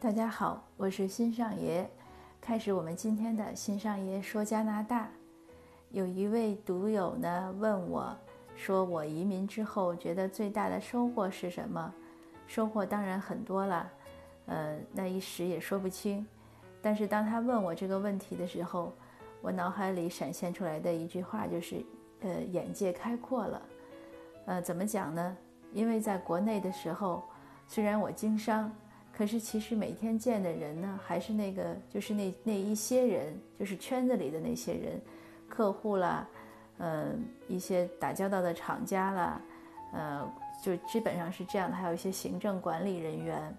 大家好，我是新上爷。开始我们今天的新上爷说加拿大。有一位读友呢问我，说我移民之后觉得最大的收获是什么？收获当然很多了，呃，那一时也说不清。但是当他问我这个问题的时候，我脑海里闪现出来的一句话就是，呃，眼界开阔了。呃，怎么讲呢？因为在国内的时候，虽然我经商，可是其实每天见的人呢，还是那个，就是那那一些人，就是圈子里的那些人，客户啦，嗯，一些打交道的厂家啦，呃，就基本上是这样的。还有一些行政管理人员，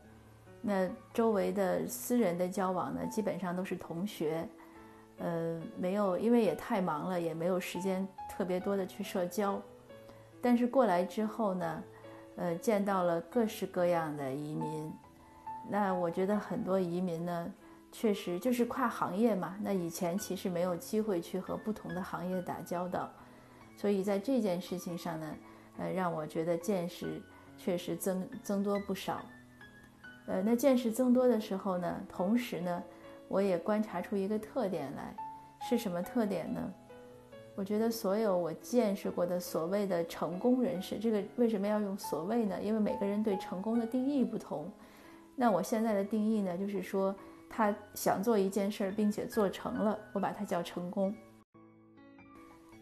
那周围的私人的交往呢，基本上都是同学，呃，没有，因为也太忙了，也没有时间特别多的去社交。但是过来之后呢，呃，见到了各式各样的移民，那我觉得很多移民呢，确实就是跨行业嘛。那以前其实没有机会去和不同的行业打交道，所以在这件事情上呢，呃，让我觉得见识确实增增多不少。呃，那见识增多的时候呢，同时呢，我也观察出一个特点来，是什么特点呢？我觉得所有我见识过的所谓的成功人士，这个为什么要用所谓呢？因为每个人对成功的定义不同。那我现在的定义呢，就是说他想做一件事儿，并且做成了，我把它叫成功。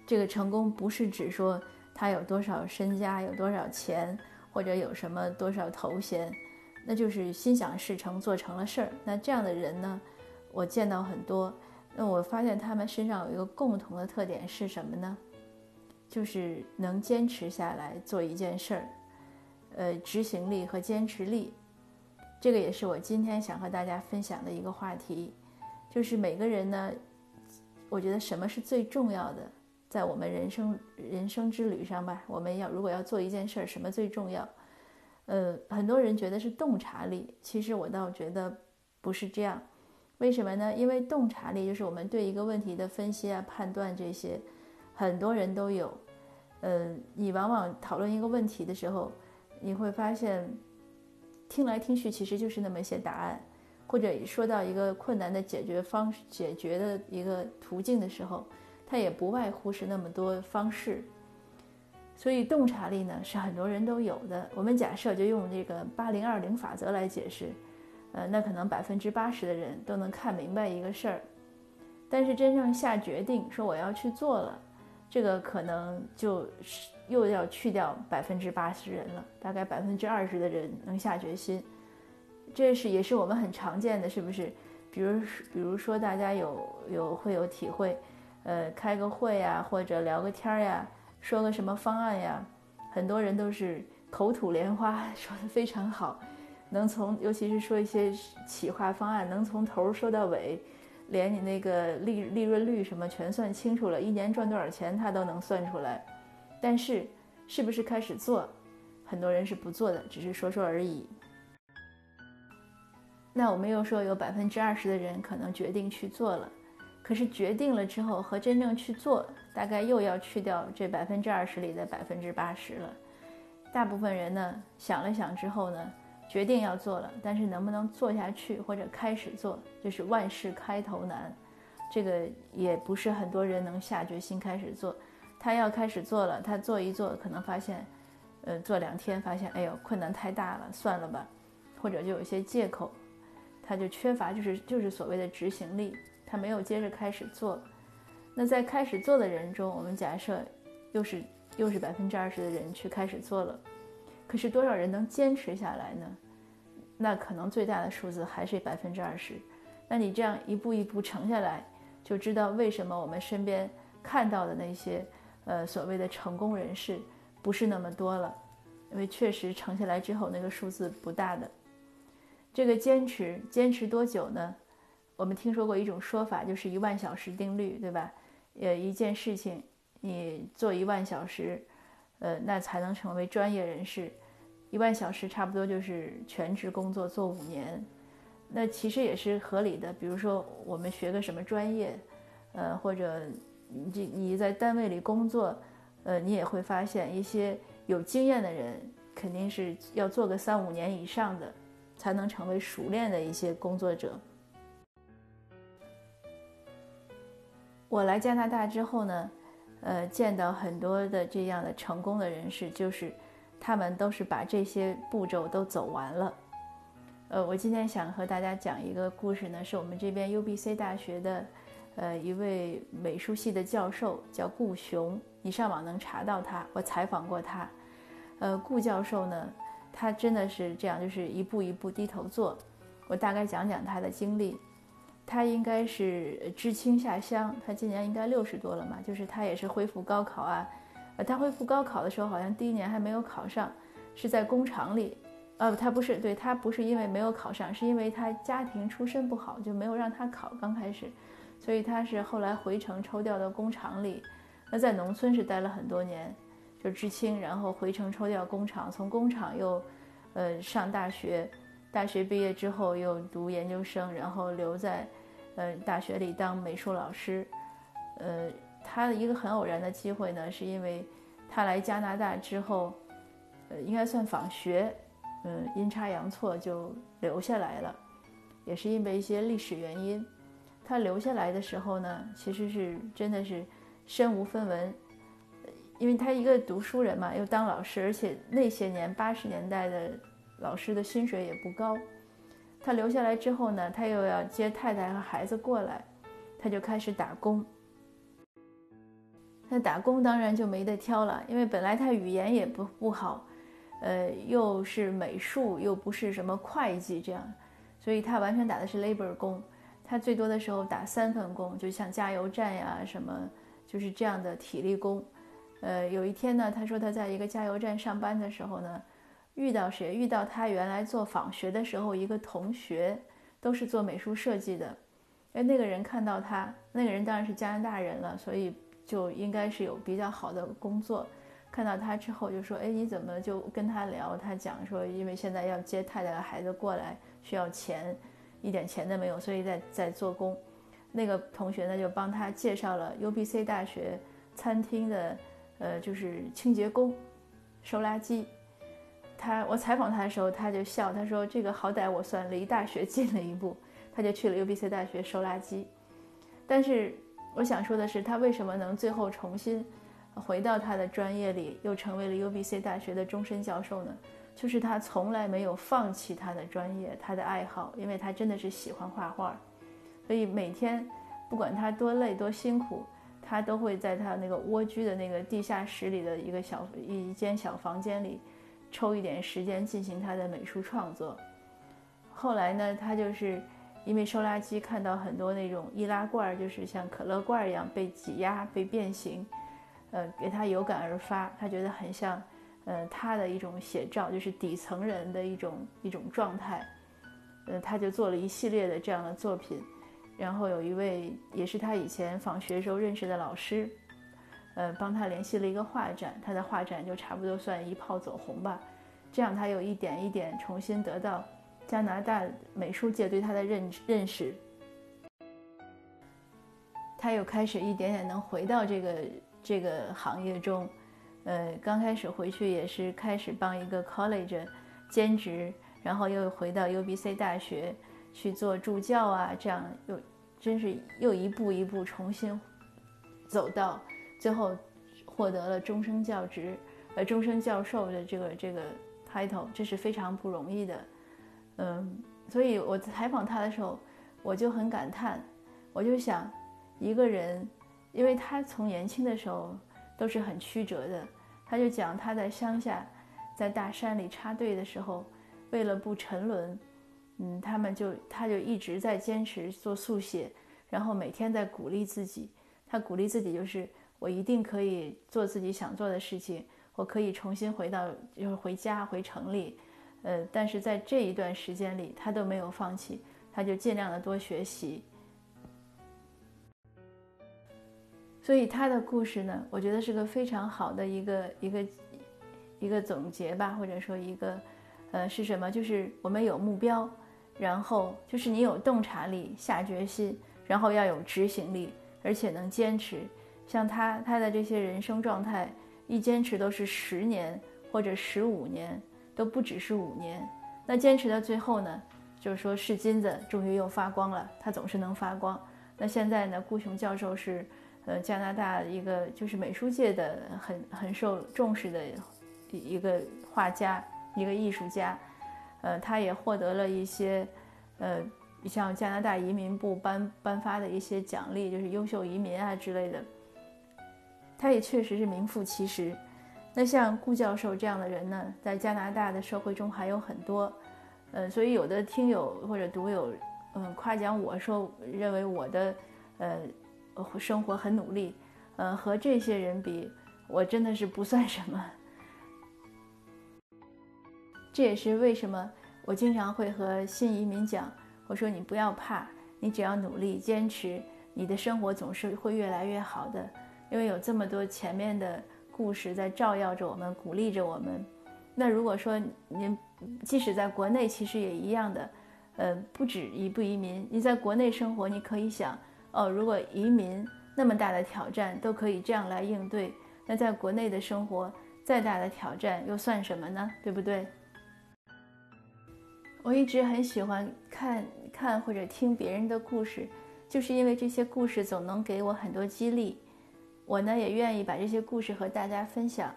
这个成功不是指说他有多少身家、有多少钱，或者有什么多少头衔，那就是心想事成，做成了事儿。那这样的人呢，我见到很多。那我发现他们身上有一个共同的特点是什么呢？就是能坚持下来做一件事儿，呃，执行力和坚持力，这个也是我今天想和大家分享的一个话题。就是每个人呢，我觉得什么是最重要的，在我们人生人生之旅上吧，我们要如果要做一件事儿，什么最重要？呃，很多人觉得是洞察力，其实我倒觉得不是这样。为什么呢？因为洞察力就是我们对一个问题的分析啊、判断这些，很多人都有。呃，你往往讨论一个问题的时候，你会发现，听来听去其实就是那么一些答案，或者说到一个困难的解决方式、解决的一个途径的时候，它也不外乎是那么多方式。所以洞察力呢，是很多人都有的。我们假设就用这个八零二零法则来解释。呃，那可能百分之八十的人都能看明白一个事儿，但是真正下决定说我要去做了，这个可能就是又要去掉百分之八十人了，大概百分之二十的人能下决心，这是也是我们很常见的，是不是？比如比如说大家有有会有体会，呃，开个会呀，或者聊个天儿呀，说个什么方案呀，很多人都是口吐莲花，说的非常好。能从，尤其是说一些企划方案，能从头说到尾，连你那个利利润率什么全算清楚了，一年赚多少钱他都能算出来。但是，是不是开始做？很多人是不做的，只是说说而已。那我们又说有百分之二十的人可能决定去做了，可是决定了之后和真正去做，大概又要去掉这百分之二十里的百分之八十了。大部分人呢，想了想之后呢？决定要做了，但是能不能做下去或者开始做，就是万事开头难，这个也不是很多人能下决心开始做。他要开始做了，他做一做，可能发现，呃，做两天发现，哎呦，困难太大了，算了吧，或者就有些借口，他就缺乏就是就是所谓的执行力，他没有接着开始做。那在开始做的人中，我们假设又是又是百分之二十的人去开始做了。可是多少人能坚持下来呢？那可能最大的数字还是百分之二十。那你这样一步一步乘下来，就知道为什么我们身边看到的那些，呃，所谓的成功人士不是那么多了，因为确实乘下来之后那个数字不大的。这个坚持坚持多久呢？我们听说过一种说法，就是一万小时定律，对吧？呃，一件事情你做一万小时。呃，那才能成为专业人士。一万小时差不多就是全职工作做五年，那其实也是合理的。比如说我们学个什么专业，呃，或者你你在单位里工作，呃，你也会发现一些有经验的人肯定是要做个三五年以上的，才能成为熟练的一些工作者。我来加拿大之后呢，呃，见到很多的这样的成功的人士，就是他们都是把这些步骤都走完了。呃，我今天想和大家讲一个故事呢，是我们这边 UBC 大学的，呃，一位美术系的教授叫顾雄，你上网能查到他，我采访过他。呃，顾教授呢，他真的是这样，就是一步一步低头做。我大概讲讲他的经历。他应该是知青下乡，他今年应该六十多了嘛，就是他也是恢复高考啊，呃，他恢复高考的时候好像第一年还没有考上，是在工厂里，呃，他不是，对他不是因为没有考上，是因为他家庭出身不好，就没有让他考刚开始，所以他是后来回城抽调到工厂里，那在农村是待了很多年，就知青，然后回城抽调工厂，从工厂又，呃，上大学。大学毕业之后又读研究生，然后留在，呃，大学里当美术老师。呃，他的一个很偶然的机会呢，是因为他来加拿大之后，呃，应该算访学，嗯，阴差阳错就留下来了，也是因为一些历史原因。他留下来的时候呢，其实是真的是身无分文，因为他一个读书人嘛，又当老师，而且那些年八十年代的。老师的薪水也不高，他留下来之后呢，他又要接太太和孩子过来，他就开始打工。那打工当然就没得挑了，因为本来他语言也不不好，呃，又是美术，又不是什么会计这样，所以他完全打的是 labor 工。他最多的时候打三份工，就像加油站呀什么，就是这样的体力工。呃，有一天呢，他说他在一个加油站上班的时候呢。遇到谁？遇到他原来做访学的时候一个同学，都是做美术设计的。哎，那个人看到他，那个人当然是加拿大人了，所以就应该是有比较好的工作。看到他之后就说：“哎，你怎么就跟他聊？”他讲说：“因为现在要接太太和孩子过来，需要钱，一点钱都没有，所以在在做工。”那个同学呢就帮他介绍了 UBC 大学餐厅的，呃，就是清洁工，收垃圾。他我采访他的时候，他就笑，他说：“这个好歹我算离大学近了一步。”他就去了 UBC 大学收垃圾。但是我想说的是，他为什么能最后重新回到他的专业里，又成为了 UBC 大学的终身教授呢？就是他从来没有放弃他的专业，他的爱好，因为他真的是喜欢画画。所以每天不管他多累多辛苦，他都会在他那个蜗居的那个地下室里的一个小一间小房间里。抽一点时间进行他的美术创作。后来呢，他就是因为收垃圾看到很多那种易拉罐，就是像可乐罐一样被挤压、被变形，呃，给他有感而发，他觉得很像，呃，他的一种写照，就是底层人的一种一种状态。呃，他就做了一系列的这样的作品。然后有一位也是他以前访学时候认识的老师。呃，帮他联系了一个画展，他的画展就差不多算一炮走红吧。这样他有一点一点重新得到加拿大美术界对他的认认识，他又开始一点点能回到这个这个行业中。呃，刚开始回去也是开始帮一个 college 兼职，然后又回到 UBC 大学去做助教啊，这样又真是又一步一步重新走到。最后获得了终身教职，呃，终身教授的这个这个 title，这是非常不容易的，嗯，所以我采访他的时候，我就很感叹，我就想，一个人，因为他从年轻的时候都是很曲折的，他就讲他在乡下，在大山里插队的时候，为了不沉沦，嗯，他们就他就一直在坚持做速写，然后每天在鼓励自己，他鼓励自己就是。我一定可以做自己想做的事情，我可以重新回到，就是回家回城里，呃，但是在这一段时间里，他都没有放弃，他就尽量的多学习。所以他的故事呢，我觉得是个非常好的一个一个一个总结吧，或者说一个，呃，是什么？就是我们有目标，然后就是你有洞察力、下决心，然后要有执行力，而且能坚持。像他，他的这些人生状态，一坚持都是十年或者十五年，都不只是五年。那坚持到最后呢，就是说是金子终于又发光了，它总是能发光。那现在呢，顾雄教授是呃加拿大一个就是美术界的很很受重视的一个画家，一个艺术家，呃，他也获得了一些呃像加拿大移民部颁颁发的一些奖励，就是优秀移民啊之类的。他也确实是名副其实。那像顾教授这样的人呢，在加拿大的社会中还有很多，呃，所以有的听友或者读友，嗯，夸奖我说，认为我的，呃，生活很努力，呃，和这些人比，我真的是不算什么。这也是为什么我经常会和新移民讲，我说你不要怕，你只要努力坚持，你的生活总是会越来越好的，因为有这么多前面的。故事在照耀着我们，鼓励着我们。那如果说您即使在国内，其实也一样的，呃，不止移不移民，你在国内生活，你可以想，哦，如果移民那么大的挑战都可以这样来应对，那在国内的生活再大的挑战又算什么呢？对不对？我一直很喜欢看看或者听别人的故事，就是因为这些故事总能给我很多激励。我呢也愿意把这些故事和大家分享，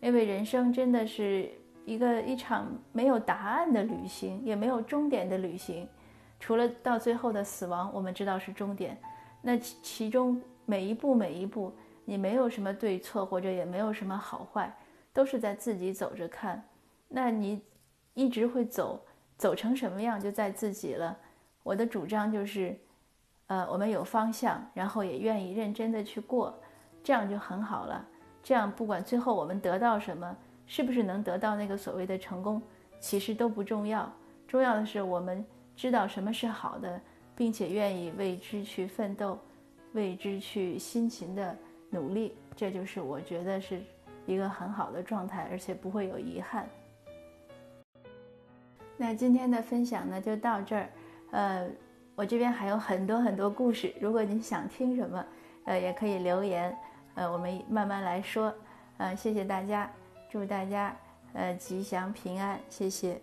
因为人生真的是一个一场没有答案的旅行，也没有终点的旅行，除了到最后的死亡，我们知道是终点。那其中每一步每一步，你没有什么对错，或者也没有什么好坏，都是在自己走着看。那你一直会走，走成什么样就在自己了。我的主张就是，呃，我们有方向，然后也愿意认真的去过。这样就很好了。这样不管最后我们得到什么，是不是能得到那个所谓的成功，其实都不重要。重要的是我们知道什么是好的，并且愿意为之去奋斗，为之去辛勤的努力。这就是我觉得是一个很好的状态，而且不会有遗憾。那今天的分享呢，就到这儿。呃，我这边还有很多很多故事，如果你想听什么，呃，也可以留言。呃，我们慢慢来说。呃，谢谢大家，祝大家呃吉祥平安，谢谢。